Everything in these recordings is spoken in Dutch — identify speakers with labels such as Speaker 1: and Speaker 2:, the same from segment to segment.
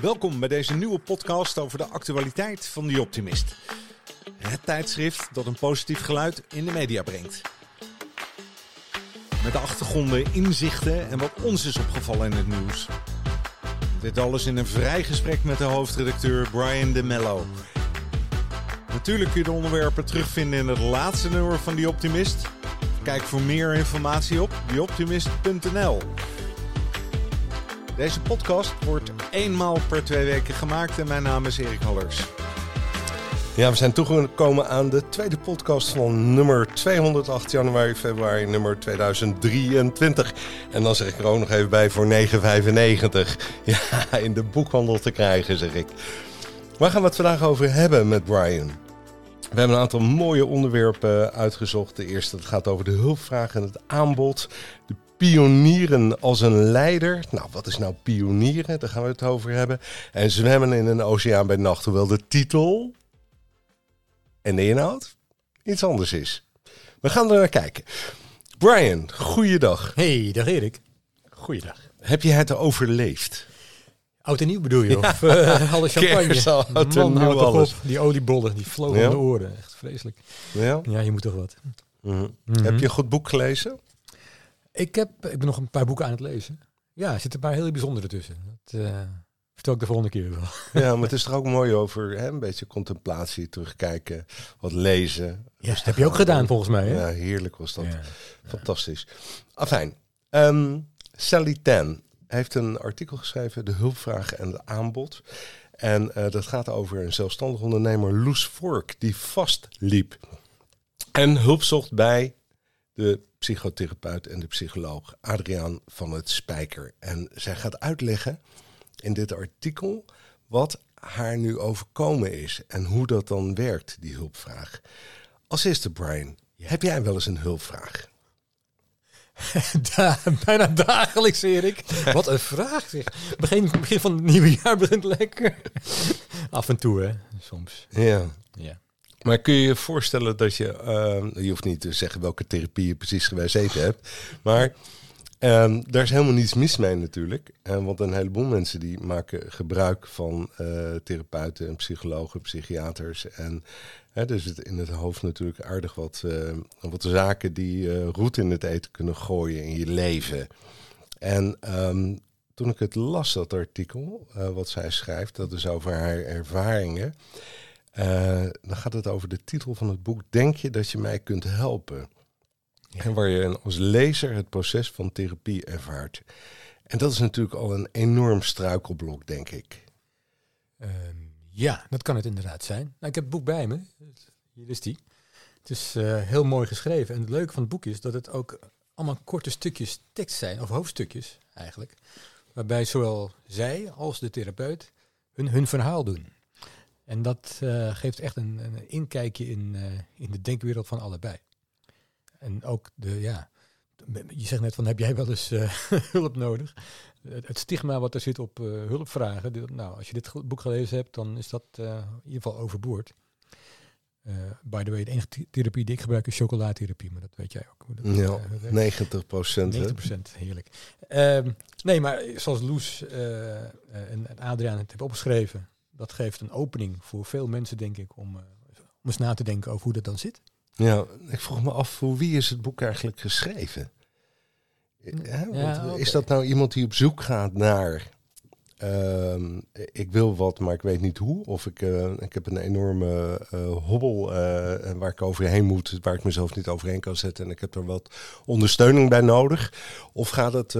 Speaker 1: Welkom bij deze nieuwe podcast over de actualiteit van The Optimist. Het tijdschrift dat een positief geluid in de media brengt. Met de achtergronden, inzichten en wat ons is opgevallen in het nieuws. Dit alles in een vrij gesprek met de hoofdredacteur Brian de Mello. Natuurlijk kun je de onderwerpen terugvinden in het laatste nummer van The Optimist. Kijk voor meer informatie op theoptimist.nl. Deze podcast wordt eenmaal per twee weken gemaakt en mijn naam is Erik Hallers.
Speaker 2: Ja, we zijn toegekomen aan de tweede podcast van nummer 208 januari, februari, nummer 2023. En dan zeg ik er ook nog even bij voor 9,95. Ja, in de boekhandel te krijgen, zeg ik. Waar gaan we het vandaag over hebben met Brian? We hebben een aantal mooie onderwerpen uitgezocht. De eerste dat gaat over de hulpvraag en het aanbod. De pionieren als een leider. Nou, wat is nou pionieren? Daar gaan we het over hebben. En zwemmen in een oceaan bij nacht. Hoewel de titel en de inhoud iets anders is. We gaan er naar kijken. Brian, goeiedag.
Speaker 3: Hey, dag Erik. Goeiedag.
Speaker 2: Heb je het overleefd?
Speaker 3: Oud en nieuw bedoel je? Of uh, alle champagne?
Speaker 2: Kerst, oud en
Speaker 3: Man,
Speaker 2: nieuw
Speaker 3: houd toch
Speaker 2: alles.
Speaker 3: op. Die oliebollen, die vlogen
Speaker 2: Ja?
Speaker 3: om de oren. Echt vreselijk.
Speaker 2: Ja?
Speaker 3: Ja, je moet toch wat.
Speaker 2: Mhm.
Speaker 3: Mhm.
Speaker 2: Heb je een goed boek gelezen?
Speaker 3: Ik, heb, ik ben nog een paar boeken aan het lezen. Ja, er zitten een paar hele bijzondere tussen. Dat eh, vertel ik de volgende keer wel.
Speaker 2: Ja, maar het is toch ook mooi over hè, een beetje contemplatie, terugkijken, wat lezen.
Speaker 3: Ja, dat heb je ook gedaan volgens mij. Hè?
Speaker 2: Ja, heerlijk was dat.
Speaker 3: Ja.
Speaker 2: Fantastisch. Afijn. Ehm, Sally Tan heeft een artikel geschreven, De hulpvraag en het aanbod. En eh, dat gaat over een zelfstandig ondernemer, Loes Vork, die vastliep. En hulp zocht bij de psychotherapeut en de psycholoog Adriaan van het Spijker. En zij gaat uitleggen in dit artikel wat haar nu overkomen is en hoe dat dan werkt, die hulpvraag. Als eerste, Brian, heb jij wel eens een hulpvraag?
Speaker 3: Da- bijna dagelijks, Erik. Wat een vraag zeg. Begin, begin van het nieuwe jaar begint lekker. Af en toe, hè. Soms.
Speaker 2: Ja.
Speaker 3: Ja.
Speaker 2: Maar kun je je voorstellen dat je, ehm, je hoeft niet te zeggen welke therapie je precies gezeten hebt, maar ehm, daar is helemaal niets mis mee natuurlijk. En want een heleboel mensen die maken gebruik van eh, therapeuten en psychologen, psychiaters. En hè, er zit in het hoofd natuurlijk aardig wat, eh, wat zaken die eh roet in het eten kunnen gooien in je leven. En ehm, toen ik het las, dat artikel, eh, wat zij schrijft, dat is over haar ervaringen. Eh, dan gaat het over de titel van het boek Denk je dat je mij kunt helpen? En waar je als lezer het proces van therapie ervaart. En dat is natuurlijk al een enorm struikelblok, denk ik.
Speaker 3: Ehm, ja, dat kan het inderdaad zijn. Nou, ik heb het boek bij me. Hier is die. Het is eh, heel mooi geschreven. En het leuke van het boek is dat het ook allemaal korte stukjes tekst zijn, of hoofdstukjes eigenlijk. Waarbij zowel zij als de therapeut hun, hun verhaal doen. En dat eh, geeft echt een, een inkijkje in, eh, in de denkwereld van allebei. En ook de, ja, je zegt net van heb jij wel eens eh, hulp nodig? Het, stigma wat er zit op hulpvragen. dit- nou, als je dit boek gelezen hebt, dan is dat in ieder geval overboord. By the way, de enige th- therapie die ik gebruik is chocoladetherapie, maar dat weet jij ook. dat,
Speaker 2: Ja,
Speaker 3: eh, werkt.
Speaker 2: 90 procent.
Speaker 3: 90%, heerlijk. Ehm, nee, maar zoals Loes en, en Adriaan het hebben opgeschreven, dat geeft een opening voor veel mensen, denk ik, om, eh, om eens na te denken over hoe dat dan zit.
Speaker 2: Ja, ik vroeg me af, voor wie is het boek eigenlijk geschreven? Want
Speaker 3: Ja,
Speaker 2: Is dat nou iemand die op zoek gaat naar... ehm, ik wil wat, maar ik weet niet hoe. Of ik, eh, ik heb een enorme eh, hobbel eh, waar ik overheen moet, waar ik mezelf niet overheen kan zetten. En ik heb er wat ondersteuning bij nodig. Of gaat het...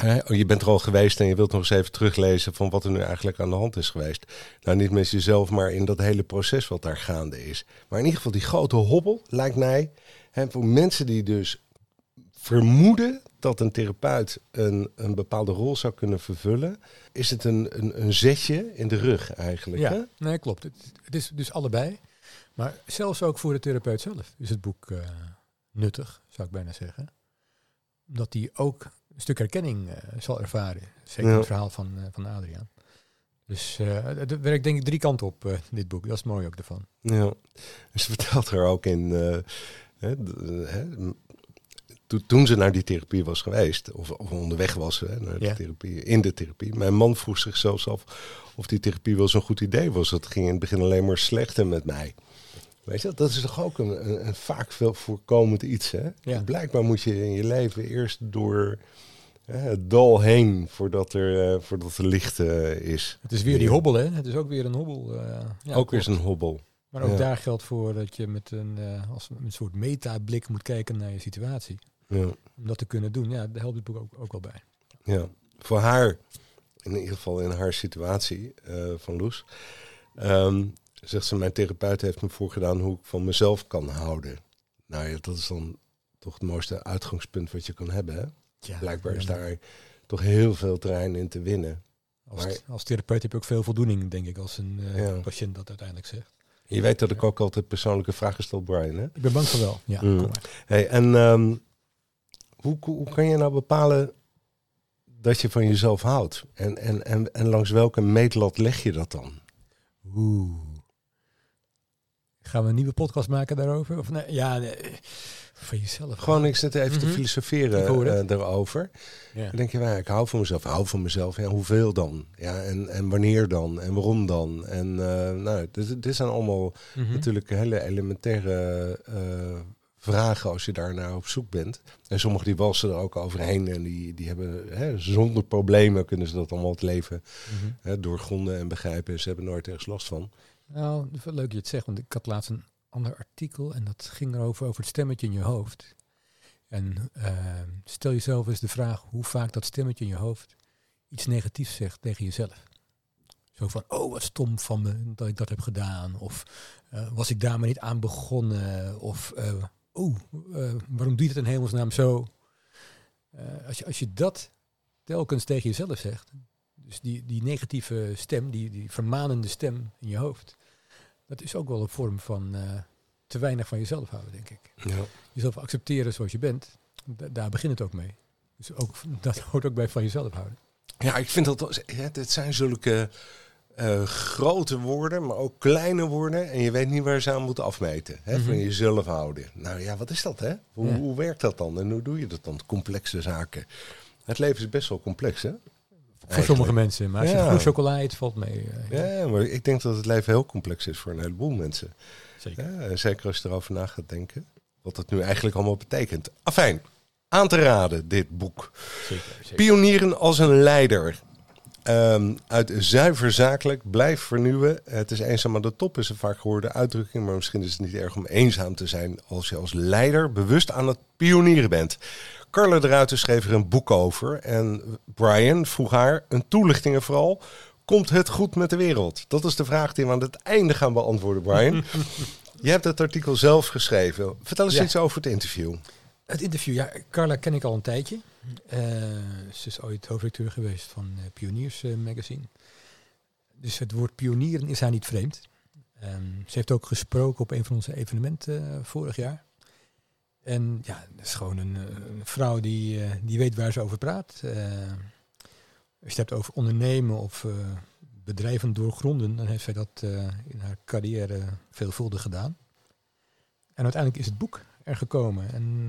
Speaker 2: hè, oh, je bent er al geweest en je wilt nog eens even teruglezen van wat er nu eigenlijk aan de hand is geweest. Nou, niet met jezelf, maar in dat hele proces wat daar gaande is. Maar in ieder geval die grote hobbel lijkt mij, hè, voor mensen die dus vermoeden dat een therapeut een, een bepaalde rol zou kunnen vervullen, is het een, een, een zetje in de rug eigenlijk. Hè?
Speaker 3: Ja, nee, klopt. Het, het is dus allebei. Maar zelfs ook voor de therapeut zelf is het boek eh, nuttig, zou ik bijna zeggen. Omdat hij ook een stuk herkenning eh, zal ervaren. Zeker
Speaker 2: Ja.
Speaker 3: het verhaal van, eh, van Adriaan. Dus eh, het werkt denk ik drie kanten op, dit boek. Dat is het mooie ook ervan.
Speaker 2: Ja. Ze vertelt er ook in. hè, toen ze naar die therapie was geweest, of, of onderweg was hè, naar de
Speaker 3: Ja.
Speaker 2: therapie, in de therapie. Mijn man vroeg zich zelfs af of die therapie wel zo'n goed idee was. Dat ging in het begin alleen maar slechter met mij. Weet je, dat is toch ook een, een, een vaak veel voorkomend iets. Hè?
Speaker 3: Ja.
Speaker 2: Blijkbaar moet je in je leven eerst door hè, het dal heen voordat er, eh, voordat er licht eh, is.
Speaker 3: Het is weer die hobbel, hè? Het is ook weer een hobbel. eh, ja,
Speaker 2: ook weer zo'n hobbel.
Speaker 3: Maar ook
Speaker 2: ja.
Speaker 3: daar geldt voor dat je met een, als een soort metablik moet kijken naar je situatie.
Speaker 2: Ja.
Speaker 3: Om dat te kunnen doen, ja, daar helpt het boek ook, ook wel bij.
Speaker 2: Ja, voor haar, in ieder geval in haar situatie van Loes, ehm, zegt ze, mijn therapeut heeft me voorgedaan hoe ik van mezelf kan houden. Nou ja, dat is dan toch het mooiste uitgangspunt wat je kan hebben. Hè?
Speaker 3: Ja,
Speaker 2: Blijkbaar is daar toch heel veel terrein in te winnen.
Speaker 3: Als,
Speaker 2: maar-
Speaker 3: als therapeut heb je ook veel voldoening, denk ik, als een eh,
Speaker 2: Ja.
Speaker 3: patiënt dat uiteindelijk zegt.
Speaker 2: Je weet dat ik ook altijd persoonlijke vragen stel, Brian. Hè?
Speaker 3: Ik ben bang voor wel. Ja,
Speaker 2: Mm.
Speaker 3: kom maar.
Speaker 2: Hey, en ehm, hoe, hoe, hoe kan je nou bepalen dat je van jezelf houdt? En, en, en, en langs welke meetlat leg je dat dan?
Speaker 3: Oeh. Gaan we een nieuwe podcast maken daarover? Of nee? Ja, nee. van jezelf.
Speaker 2: Gewoon, ik zit even te
Speaker 3: Mhm.
Speaker 2: filosoferen eh, daarover.
Speaker 3: Ja.
Speaker 2: Dan denk je, ja, ik hou van mezelf. Ik hou van mezelf. Ja, hoeveel dan? Ja, en, en wanneer dan? En waarom dan? En eh, nou, dit, dit zijn allemaal
Speaker 3: Mhm.
Speaker 2: natuurlijk hele elementaire eh, vragen als je daar naar op zoek bent. En sommigen die walsen er ook overheen en die, die hebben hè, zonder problemen kunnen ze dat allemaal het leven
Speaker 3: Mhm.
Speaker 2: hè, doorgronden en begrijpen. En ze hebben nooit ergens last van.
Speaker 3: Nou, dat leuk dat je het zegt, want ik had laatst een ander artikel en dat ging erover over het stemmetje in je hoofd. En eh, stel jezelf eens de vraag hoe vaak dat stemmetje in je hoofd iets negatiefs zegt tegen jezelf. Zo van, oh wat stom van me dat ik dat heb gedaan. Of eh, was ik daar maar niet aan begonnen. Of, eh, oh, eh, waarom doe je het in hemelsnaam zo? Als, je, als je dat telkens tegen jezelf zegt, dus die, die negatieve stem, die, die vermanende stem in je hoofd, dat is ook wel een vorm van eh, te weinig van jezelf houden, denk ik.
Speaker 2: Ja.
Speaker 3: Jezelf accepteren zoals je bent, da- daar begint het ook mee. Dus ook, dat hoort ook bij van jezelf houden.
Speaker 2: Ja, ik vind dat het zijn zulke eh, grote woorden, maar ook kleine woorden. En je weet niet waar ze aan moeten afmeten. Hè?
Speaker 3: Mhm.
Speaker 2: Van jezelf houden. Nou ja, wat is dat hè? Hoe,
Speaker 3: Ja.
Speaker 2: hoe werkt dat dan? En hoe doe je dat dan? Complexe zaken. Het leven is best wel complex hè?
Speaker 3: Voor sommige mensen. Maar als je
Speaker 2: Ja.
Speaker 3: goede chocola eet, valt mee. eh,
Speaker 2: Ja, maar ik denk dat het leven heel complex is voor een heleboel mensen.
Speaker 3: Zeker.
Speaker 2: Zeker als je erover na gaat denken. Wat dat nu eigenlijk allemaal betekent. Afijn, aan te raden dit boek.
Speaker 3: zeker, zeker.
Speaker 2: Pionieren als een leider. Ehm, uit zuiver zakelijk, blijf vernieuwen. Het is eenzaam aan de top, is een vaak gehoorde uitdrukking. Maar misschien is het niet erg om eenzaam te zijn als je als leider bewust aan het pionieren bent. Carla de Ruiter schreef er een boek over. En Brian vroeg haar een toelichting en vooral. Komt het goed met de wereld? Dat is de vraag die we aan het einde gaan beantwoorden, Brian. Je hebt het artikel zelf geschreven. Vertel eens
Speaker 3: Ja.
Speaker 2: iets over het interview.
Speaker 3: Het interview, ja, Carla ken ik al een tijdje. Eh, ze is ooit hoofdredacteur geweest van eh, Pioniers eh, Magazine. Dus het woord pionieren is haar niet vreemd. Ehm, ze heeft ook gesproken op een van onze evenementen vorig jaar. En ja, dat is gewoon een, eh, vrouw die, eh, die weet waar ze over praat. Eh, als je het hebt over ondernemen of bedrijven doorgronden, dan heeft zij dat in haar carrière veelvuldig gedaan. En uiteindelijk is het boek er gekomen. En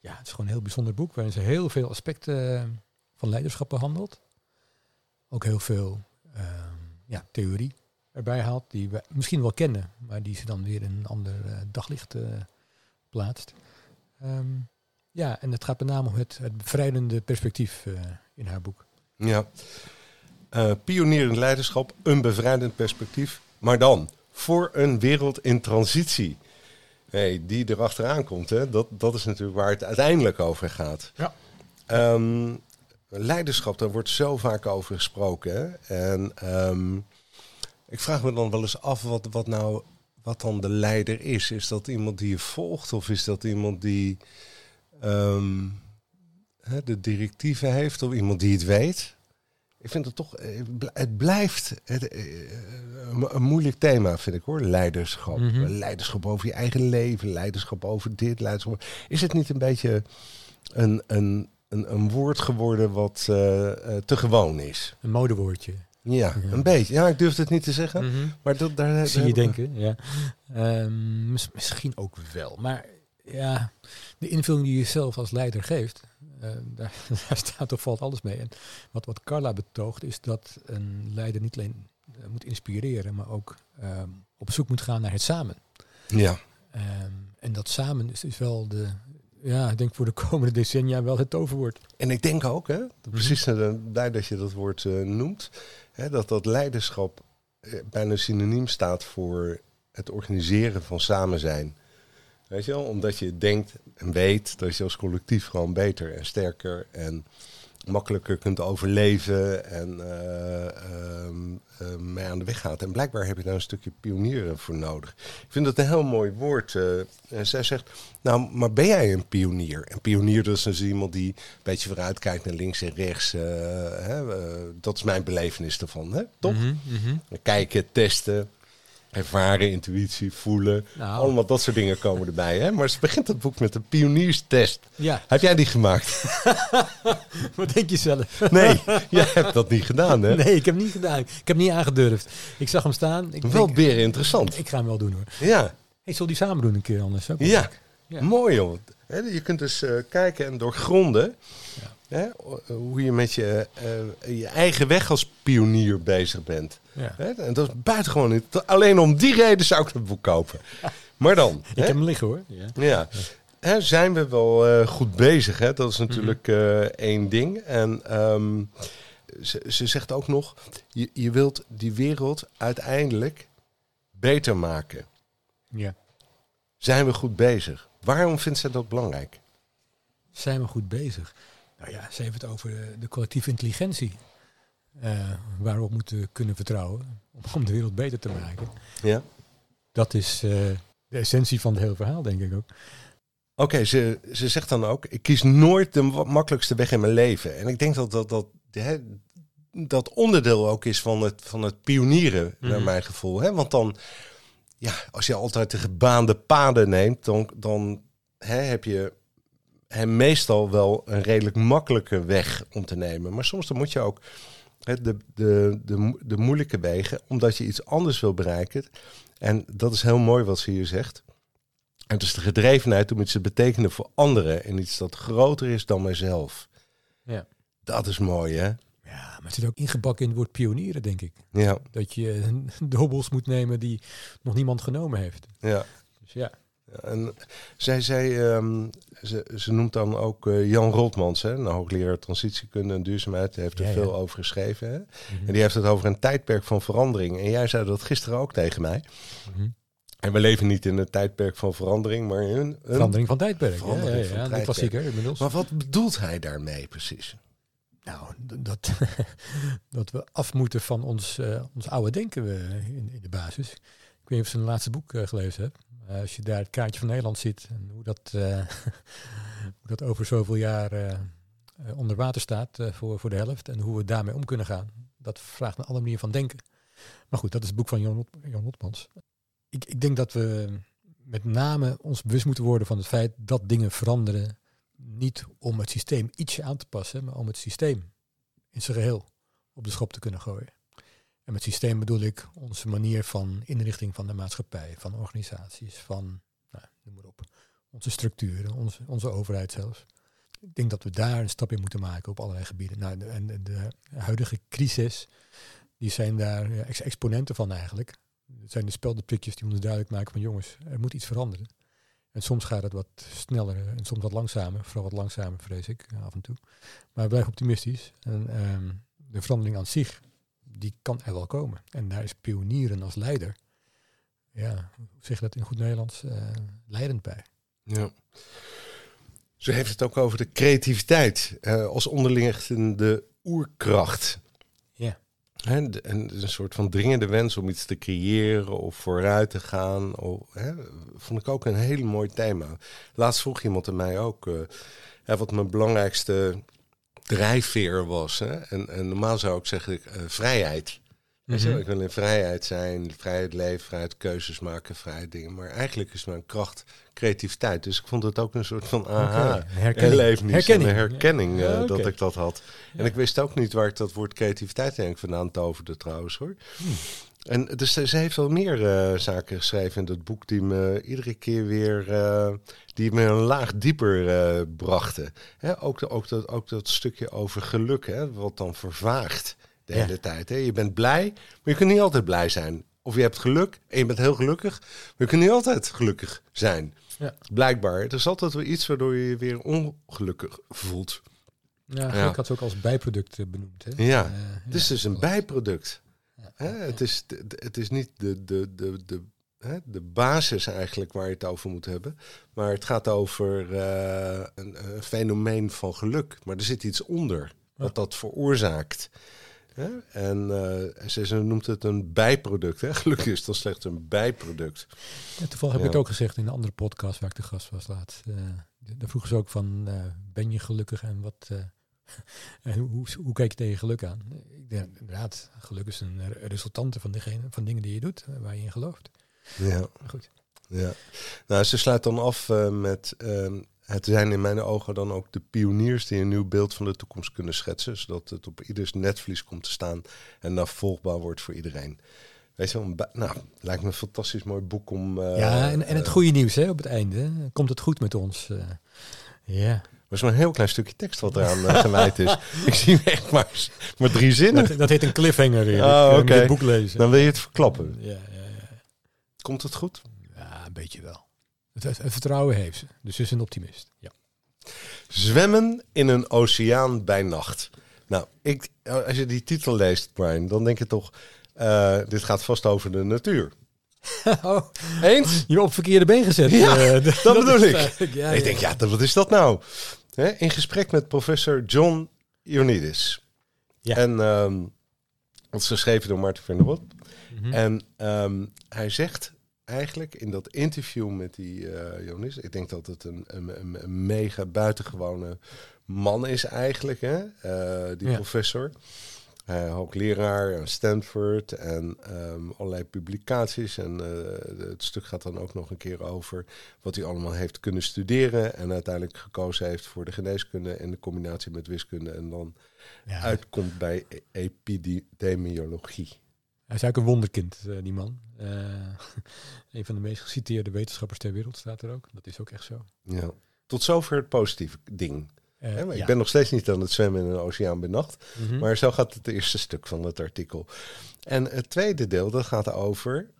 Speaker 3: ja, het is gewoon een heel bijzonder boek waarin ze heel veel aspecten van leiderschap behandelt. Ook heel veel eh, ja, theorie erbij haalt, die we misschien wel kennen, maar die ze dan weer in een ander daglicht plaatst. Ehm, ja, en het gaat met name om het, het bevrijdende perspectief eh, in haar boek.
Speaker 2: Ja. Eh pionierend leiderschap, een bevrijdend perspectief. Maar dan, voor een wereld in transitie. Hey, die erachteraan komt, hè? Dat, dat is natuurlijk waar het uiteindelijk over gaat.
Speaker 3: Ja.
Speaker 2: Ehm, leiderschap, daar wordt zo vaak over gesproken. Hè? En ehm, ik vraag me dan wel eens af wat, wat nou wat dan de leider is. Is dat iemand die je volgt of is dat iemand die ehm, hè, de directieven heeft of iemand die het weet? Ik vind het toch, eh, het blijft het, eh, een, een moeilijk thema, vind ik hoor. Leiderschap.
Speaker 3: Mhm.
Speaker 2: Leiderschap over je eigen leven, leiderschap over dit, leiderschap. Is het niet een beetje een, een, een, een woord geworden wat eh, eh, te gewoon is?
Speaker 3: Een modewoordje.
Speaker 2: Ja,
Speaker 3: Ja.
Speaker 2: een beetje. Ja, ik durf het niet te zeggen. Maar dat, daar,
Speaker 3: Zie je denken, ja. Ehm, mis- misschien ook wel. Maar ja, de invulling die je zelf als leider geeft, uh, daar, daar, staat of valt alles mee. En wat, wat Carla betoogt is dat een leider niet alleen uh, moet inspireren, maar ook uh, op zoek moet gaan naar het samen.
Speaker 2: Ja.
Speaker 3: Um, en dat samen is, is wel de, ja, ik denk voor de komende decennia wel het toverwoord.
Speaker 2: En ik denk ook, hè, precies blij dat je dat woord uh, noemt, hè, dat dat leiderschap bijna synoniem staat voor het organiseren van samen zijn. Weet je wel? Omdat je denkt en weet dat je als collectief gewoon beter en sterker en makkelijker kunt overleven en uh, uh, mee aan de weg gaat. En blijkbaar heb je daar een stukje pionieren voor nodig. Ik vind dat een heel mooi woord. en zij zegt, nou, maar ben jij een pionier? En pionier dat is dus iemand die een beetje vooruit kijkt naar links en rechts. Hè, dat is mijn belevenis ervan, hè? toch?
Speaker 3: Mm -hmm.
Speaker 2: Kijken, testen, ervaren, intuïtie, voelen. Nou. Allemaal dat soort dingen komen erbij. Hè? Maar ze begint het boek met een pionierstest.
Speaker 3: Ja.
Speaker 2: Heb jij die gemaakt?
Speaker 3: Wat denk je zelf?
Speaker 2: nee, jij hebt dat niet gedaan, hè?
Speaker 3: Nee, ik heb niet gedaan. Ik heb niet aangedurfd. Ik zag hem staan. Ik
Speaker 2: wel
Speaker 3: denk,
Speaker 2: beren interessant.
Speaker 3: Ik ga hem wel doen, hoor.
Speaker 2: Ja.
Speaker 3: Hey, zal die samen doen een keer anders? Ook
Speaker 2: ja. ja. Mooi, joh. Je kunt dus uh, kijken en doorgronden... Ja. Hè, hoe je met je, uh, je eigen weg als pionier bezig bent.
Speaker 3: Ja.
Speaker 2: En dat is buitengewoon niet. Alleen om die reden zou ik het boek kopen. Maar dan.
Speaker 3: Ik heb hem liggen hoor. Ja.
Speaker 2: ja. Zijn we wel uh, goed bezig? Hè? Dat is natuurlijk uh, één ding. En um, ze, ze zegt ook nog: je, je wilt die wereld uiteindelijk beter maken.
Speaker 3: Ja.
Speaker 2: Zijn we goed bezig? Waarom vindt ze dat belangrijk?
Speaker 3: Zijn we goed bezig? Nou ja, ze heeft het over de, de collectieve intelligentie. Uh, waar we op moeten kunnen vertrouwen om de wereld beter te maken.
Speaker 2: Ja.
Speaker 3: Dat is uh, de essentie van het hele verhaal, denk ik ook.
Speaker 2: Oké, okay, ze, ze zegt dan ook, ik kies nooit de makkelijkste weg in mijn leven. En ik denk dat dat, dat, hè, dat onderdeel ook is van het, van het pionieren, mm naar mijn gevoel. Hè? Want dan, ja, als je altijd de gebaande paden neemt, dan, dan hè, heb je hem meestal wel een redelijk makkelijke weg om te nemen. Maar soms dan moet je ook de, de, de, de moeilijke wegen, omdat je iets anders wil bereiken. En dat is heel mooi wat ze hier zegt. En het is de gedrevenheid om iets te betekenen voor anderen en iets dat groter is dan mijzelf.
Speaker 3: Ja.
Speaker 2: Dat is mooi, hè?
Speaker 3: Ja, maar het zit ook ingebakken in het woord pionieren, denk ik.
Speaker 2: Ja.
Speaker 3: Dat je de hobbels moet nemen die nog niemand genomen heeft.
Speaker 2: Ja.
Speaker 3: Dus ja.
Speaker 2: En zij zei, um, ze, ze noemt dan ook uh, Jan Rotmans, hè, een hoogleraar transitiekunde en duurzaamheid, heeft er
Speaker 3: Ja, ja.
Speaker 2: veel over geschreven. Hè?
Speaker 3: Mhm.
Speaker 2: En die heeft het over een tijdperk van verandering. En jij zei dat gisteren ook tegen mij.
Speaker 3: Mhm.
Speaker 2: En we leven niet in een tijdperk van verandering, maar in een...
Speaker 3: Verandering van tijdperk. Ja, ja,
Speaker 2: Verandering van
Speaker 3: ja, de
Speaker 2: tijdperk.
Speaker 3: klassieker inmiddels.
Speaker 2: Maar wat bedoelt hij daarmee precies?
Speaker 3: Nou, dat, dat we af moeten van ons, eh, ons oude denken eh, in, in de basis. Ik weet niet of je zijn laatste boek eh, gelezen hebt. Als je daar het kaartje van Nederland ziet en hoe dat, dat over zoveel jaar onder water staat voor, voor de helft en hoe we daarmee om kunnen gaan. Dat vraagt een andere manier van denken. Maar goed, dat is het boek van Jan, Jan. Ik, ik denk dat we met name ons bewust moeten worden van het feit dat dingen veranderen. Niet om het systeem ietsje aan te passen, maar om het systeem in zijn geheel op de schop te kunnen gooien. En met systeem bedoel ik onze manier van inrichting van de maatschappij, van organisaties, van, nou, noem maar op, onze structuren, onze, onze overheid zelfs. Ik denk dat we daar een stap in moeten maken op allerlei gebieden. Nou, de, en de, huidige crisis, die zijn daar exponenten van eigenlijk. Het zijn de speldenprikjes die ons duidelijk maken van jongens, er moet iets veranderen. En soms gaat het wat sneller en soms wat langzamer. Vooral wat langzamer, vrees ik, eh, af en toe. Maar blijf optimistisch. En ehm, de verandering aan zich, die kan er wel komen. En daar is pionieren als leider, ja, zeg dat in goed Nederlands, eh, leidend bij.
Speaker 2: Ja. Ze heeft het ook over de creativiteit eh, als onderliggende oerkracht. Hè, de- en een soort van dringende wens om iets te creëren of vooruit te gaan. Of, vond ik ook een heel mooi thema. Laatst vroeg iemand aan mij ook eh, wat mijn belangrijkste drijfveer was. En, en normaal zou ik zeggen eh, vrijheid.
Speaker 3: Mhm.
Speaker 2: Ik wil in vrijheid zijn, vrijheid leven, vrijheid keuzes maken, vrijheid dingen. Maar eigenlijk is mijn kracht creativiteit. Dus ik vond het ook een soort van aha.
Speaker 3: Herkenning.
Speaker 2: Herkenning.
Speaker 3: Herkenning.
Speaker 2: herkenning eh, dat ik dat had. En ik wist ook niet waar ik dat woord creativiteit denk vandaan toverde trouwens hoor.
Speaker 3: Hmm.
Speaker 2: En dus ze heeft wel meer eh, zaken geschreven in dat boek die me iedere keer weer uh, die me een laag dieper brachten. Hè, ook, de, ook, dat, ook dat stukje over geluk, hè, wat dan vervaagt de hele tijd. Hè. Je bent blij, maar je kunt niet altijd blij zijn. Of je hebt geluk en je bent heel gelukkig, maar je kunt niet altijd gelukkig zijn.
Speaker 3: Ja.
Speaker 2: Blijkbaar. Er is altijd wel iets waardoor je je weer ongelukkig voelt.
Speaker 3: Ja, ja. ik had ze ook als bijproduct benoemd. Hè?
Speaker 2: Ja, het is dus een bijproduct. Hè? Het, is, het is niet de, de, de, de, hè? de basis eigenlijk waar je het over moet hebben. Maar het gaat over uh, een, een, fenomeen van geluk. Maar er zit iets onder wat dat veroorzaakt. En uh, ze, ze, noemt het een bijproduct. Hè? Geluk is dan slechts een bijproduct.
Speaker 3: Ja, toevallig heb ik het ook gezegd in een andere podcast waar ik de gast was laatst. Uh, daar vroegen ze ook van, ben je gelukkig en wat... En hoe, hoe kijk je tegen geluk aan? Ik denk inderdaad, geluk is een resultante van, degene, van dingen die je doet, eh, waar je in gelooft.
Speaker 2: Ja.
Speaker 3: Goed.
Speaker 2: Ja. Nou, ze sluit dan af uh, met uh, het zijn in mijn ogen dan ook de pioniers die een nieuw beeld van de toekomst kunnen schetsen, zodat het op ieders netvlies komt te staan en navolgbaar wordt voor iedereen. Weet je wel, nou, lijkt me een fantastisch mooi boek om. Uh,
Speaker 3: ja, en, en het goede nieuws hè, op het einde. Komt het goed met ons? Ja.
Speaker 2: Maar zo'n heel klein stukje tekst wat eraan uh, gewijd is. Ik zie echt maar, maar drie zinnen.
Speaker 3: Dat, dat heet een cliffhanger.
Speaker 2: Oh, oké.
Speaker 3: Okay. boek lezen.
Speaker 2: Dan wil je het verklappen.
Speaker 3: Ja, ja, ja.
Speaker 2: Komt het goed?
Speaker 3: Ja, een beetje wel. Het, het, vertrouwen heeft ze. Dus ze is een optimist. Ja.
Speaker 2: Zwemmen in een oceaan bij nacht. Nou, ik, als je die titel leest, Brian, dan denk je toch... Uh, dit gaat vast over de natuur.
Speaker 3: oh,
Speaker 2: Eens?
Speaker 3: Je op verkeerde been gezet.
Speaker 2: Ja,
Speaker 3: Uh,
Speaker 2: dat, dat bedoel ik.
Speaker 3: Ja,
Speaker 2: ik denk, ja, wat is dat nou? Hè, in gesprek met professor John Ioannidis.
Speaker 3: Ja.
Speaker 2: En um, dat is geschreven door Maarten van der.
Speaker 3: Mm -hmm.
Speaker 2: En um, hij zegt eigenlijk in dat interview met die uh. Ik denk dat het een, een, een mega buitengewone man is eigenlijk, hè? Uh, die
Speaker 3: Ja.
Speaker 2: professor. Uh, hoogleraar aan Stanford en um, allerlei publicaties. En uh, het stuk gaat dan ook nog een keer over wat hij allemaal heeft kunnen studeren. En uiteindelijk gekozen heeft voor de geneeskunde in de combinatie met wiskunde. En dan
Speaker 3: Ja.
Speaker 2: uitkomt bij epidemiologie.
Speaker 3: Hij is eigenlijk een wonderkind, uh, die man. Uh, een van de meest geciteerde wetenschappers ter wereld staat er ook. Dat is ook echt zo.
Speaker 2: Ja. Tot zover het positieve ding.
Speaker 3: Uh,
Speaker 2: Hè, maar
Speaker 3: ja.
Speaker 2: Ik ben nog steeds niet aan het zwemmen in een oceaan bij nacht.
Speaker 3: Mm -hmm.
Speaker 2: Maar zo gaat het eerste stuk van het artikel. En het tweede deel, dat gaat over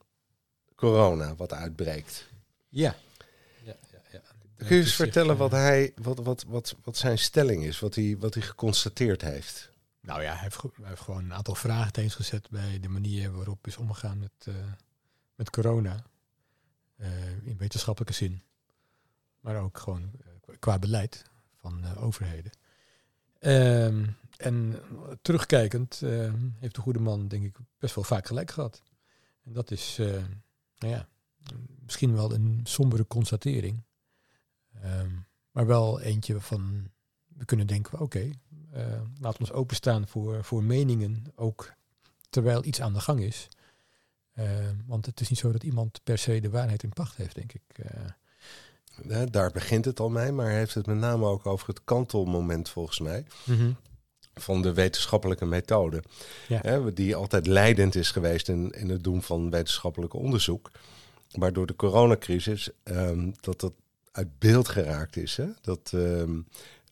Speaker 2: corona, wat uitbreekt.
Speaker 3: Ja. ja, ja, ja.
Speaker 2: Kun je eens vertellen wat, hij, wat, wat, wat, wat zijn stelling is, wat hij, wat hij geconstateerd heeft?
Speaker 3: Nou ja, hij heeft, heeft gewoon een aantal vraagtekens gezet bij de manier waarop is omgegaan met, uh, met corona. Uh, in wetenschappelijke zin. Maar ook gewoon uh, qua beleid van overheden. Um, en terugkijkend heeft de goede man, denk ik, best wel vaak gelijk gehad. En dat is, nou ja, misschien wel een sombere constatering. Um, maar wel eentje van, we kunnen denken, oké, laten we ons openstaan voor, voor meningen, ook terwijl iets aan de gang is. want het is niet zo dat iemand per se de waarheid in pacht heeft, denk ik.
Speaker 2: Ja, daar begint het al mee, maar heeft het met name ook over het kantelmoment volgens mij.
Speaker 3: Mm -hmm.
Speaker 2: Van de wetenschappelijke methode.
Speaker 3: Ja.
Speaker 2: Hè, die altijd leidend is geweest in, in het doen van wetenschappelijk onderzoek. Maar door de coronacrisis um, dat dat uit beeld geraakt is. Hè? Dat um,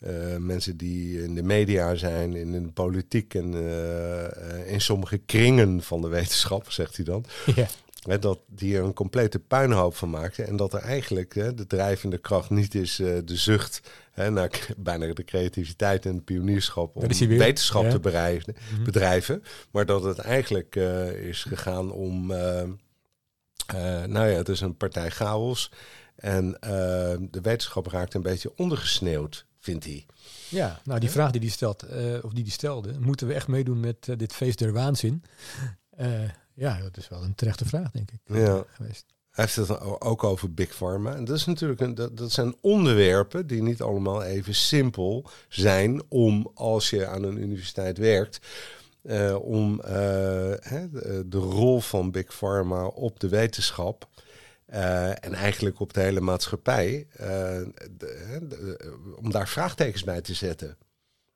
Speaker 2: uh, mensen die in de media zijn, in de politiek en uh, in sommige kringen van de wetenschap, zegt hij dan. Hè, dat die er een complete puinhoop van maakten. En dat er eigenlijk hè, de drijvende kracht niet is uh, de zucht hè, naar bijna de creativiteit en het pionierschap om wetenschap
Speaker 3: ja.
Speaker 2: te bedrijven, mm -hmm. bedrijven. Maar dat het eigenlijk is gegaan om. Nou ja, het is een partij chaos. En de wetenschap raakt een beetje ondergesneeuwd, vindt hij.
Speaker 3: Ja, nou die vraag die hij stelt, of die die stelde, moeten we echt meedoen met dit feest der waanzin? Ja, dat is wel een terechte vraag, denk ik.
Speaker 2: Ja.
Speaker 3: Geweest.
Speaker 2: Hij heeft het ook over Big Pharma. En dat, is natuurlijk een, dat, dat zijn onderwerpen die niet allemaal even simpel zijn om, als je aan een universiteit werkt, om hè, de, de, rol van Big Pharma op de wetenschap uh, en eigenlijk op de hele maatschappij, de, de, om daar vraagtekens bij te zetten.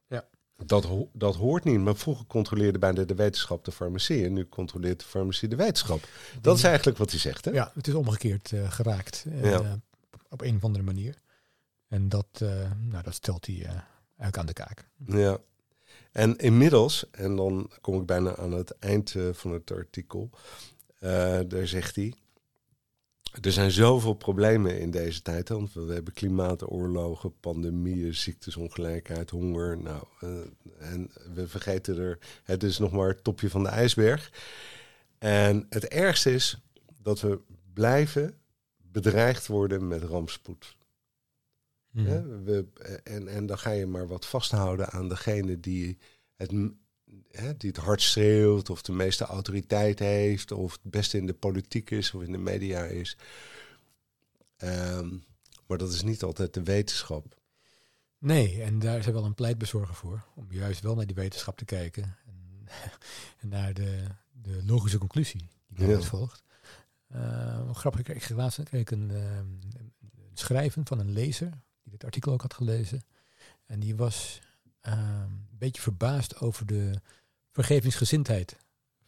Speaker 3: Ja.
Speaker 2: Dat, ho- dat hoort niet. Maar vroeger controleerde bijna de wetenschap de farmacie. En nu controleert de farmacie de wetenschap. Dat is eigenlijk wat hij zegt, hè?
Speaker 3: Ja, het is omgekeerd eh, geraakt. eh,
Speaker 2: Ja.
Speaker 3: Op een of andere manier. En dat, eh, nou, dat stelt hij eh, eigenlijk aan de kaak.
Speaker 2: Ja. En inmiddels, en dan kom ik bijna aan het eind eh, van het artikel, eh, daar zegt hij. Er zijn zoveel problemen in deze tijd. Want we hebben klimaatoorlogen, pandemieën, ziektes, honger. Nou, eh, en we vergeten er, het is nog maar het topje van de ijsberg. En het ergste is dat we blijven bedreigd worden met rampspoed.
Speaker 3: Mhm.
Speaker 2: We, en, en dan ga je maar wat vasthouden aan degene die het, hè, die het hard schreeuwt, of de meeste autoriteit heeft, of het beste in de politiek is of in de media is. Ehm, maar dat is niet altijd de wetenschap.
Speaker 3: Nee, en daar is er wel een pleitbezorger voor. Om juist wel naar die wetenschap te kijken. En, en naar de, de logische conclusie die daaruit
Speaker 2: Ja.
Speaker 3: volgt. Wat grappig, ik kreeg laatst kreeg ik een, een schrijven van een lezer. Die dit artikel ook had gelezen. En die was een beetje verbaasd over de vergevingsgezindheid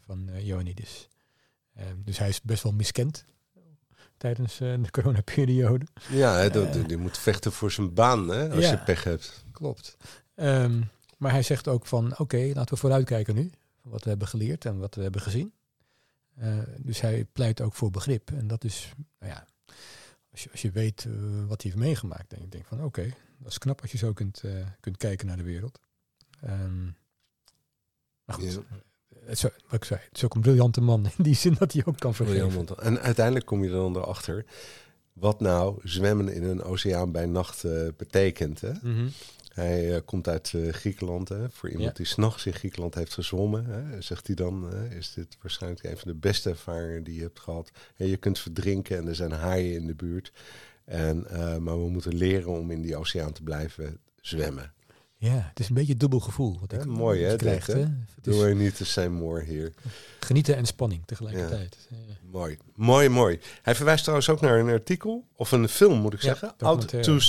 Speaker 3: van Ioannidis. Eh, dus hij is best wel miskend tijdens eh, de coronaperiode.
Speaker 2: Ja, dat,
Speaker 3: Eh.
Speaker 2: die moet vechten voor zijn baan hè, als
Speaker 3: Ja.
Speaker 2: je pech hebt.
Speaker 3: Klopt. Ehm, maar hij zegt ook van, oké, laten we vooruitkijken nu. Wat we hebben geleerd en wat we hebben gezien. Dus hij pleit ook voor begrip. En dat is, nou ja, als je, als je weet wat hij heeft meegemaakt, dan denk ik van, oké, dat is knap als je zo kunt, kunt kijken naar de wereld. Ehm, maar goed,
Speaker 2: Ja.
Speaker 3: het is, ook- wat ik zei, het is ook een briljante man in die zin dat hij ook kan.
Speaker 2: Briljant. En uiteindelijk kom je er dan erachter wat nou zwemmen in een oceaan bij nacht eh, betekent. Hè?
Speaker 3: Mhm.
Speaker 2: Hij eh, komt uit eh, Griekenland. Hè? Voor iemand
Speaker 3: Ja.
Speaker 2: die s'nachts in Griekenland heeft gezwommen, hè? zegt hij dan, is dit waarschijnlijk een van de beste ervaringen die je hebt gehad. En je kunt verdrinken en er zijn haaien in de buurt. En, maar we moeten leren om in die oceaan te blijven zwemmen.
Speaker 3: Ja, het is een beetje dubbel gevoel. Wat
Speaker 2: Ja,
Speaker 3: ik,
Speaker 2: mooi,
Speaker 3: wat
Speaker 2: hè, dit, hè? Doe je niet te zijn more hier.
Speaker 3: genieten en spanning tegelijkertijd. Ja.
Speaker 2: Mooi, mooi, mooi. Hij verwijst trouwens ook naar een artikel, of een film moet ik
Speaker 3: Ja,
Speaker 2: zeggen.
Speaker 3: documentaire.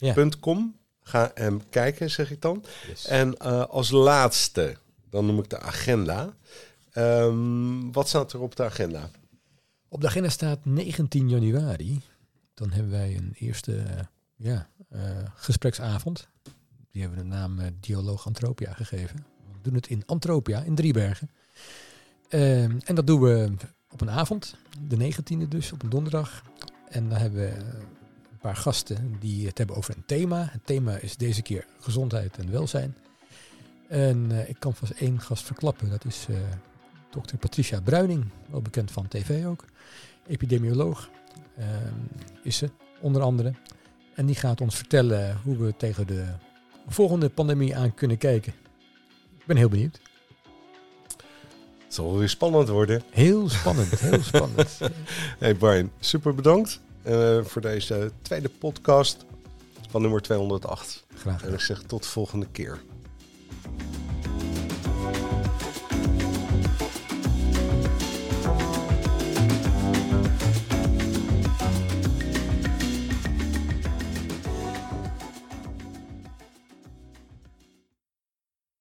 Speaker 2: Out2see.com. Ga hem kijken, zeg ik dan.
Speaker 3: Yes.
Speaker 2: En eh, als laatste, dan noem ik de agenda. Ehm, wat staat er op de agenda?
Speaker 3: Op de agenda staat 19 januari. Dan hebben wij een eerste eh, ja, eh, gespreksavond. Die hebben de naam eh, Dialoog Antropia gegeven. We doen het in Antropia, in Driebergen. Ehm, en dat doen we op een avond, de 19e dus, op een donderdag. En dan hebben we eh, een paar gasten die het hebben over een thema. Het thema is deze keer gezondheid en welzijn. En eh, ik kan vast één gast verklappen. Dat is dokter Patricia Bruining, wel bekend van tv ook. Epidemioloog ehm, is ze, onder andere. En die gaat ons vertellen hoe we tegen de volgende pandemie aan kunnen kijken. Ik ben heel benieuwd.
Speaker 2: Het zal weer spannend worden.
Speaker 3: Heel spannend, heel spannend.
Speaker 2: Hey Brian, super bedankt eh, voor deze tweede podcast van nummer 208.
Speaker 3: Graag
Speaker 2: En ik zeg tot de volgende keer.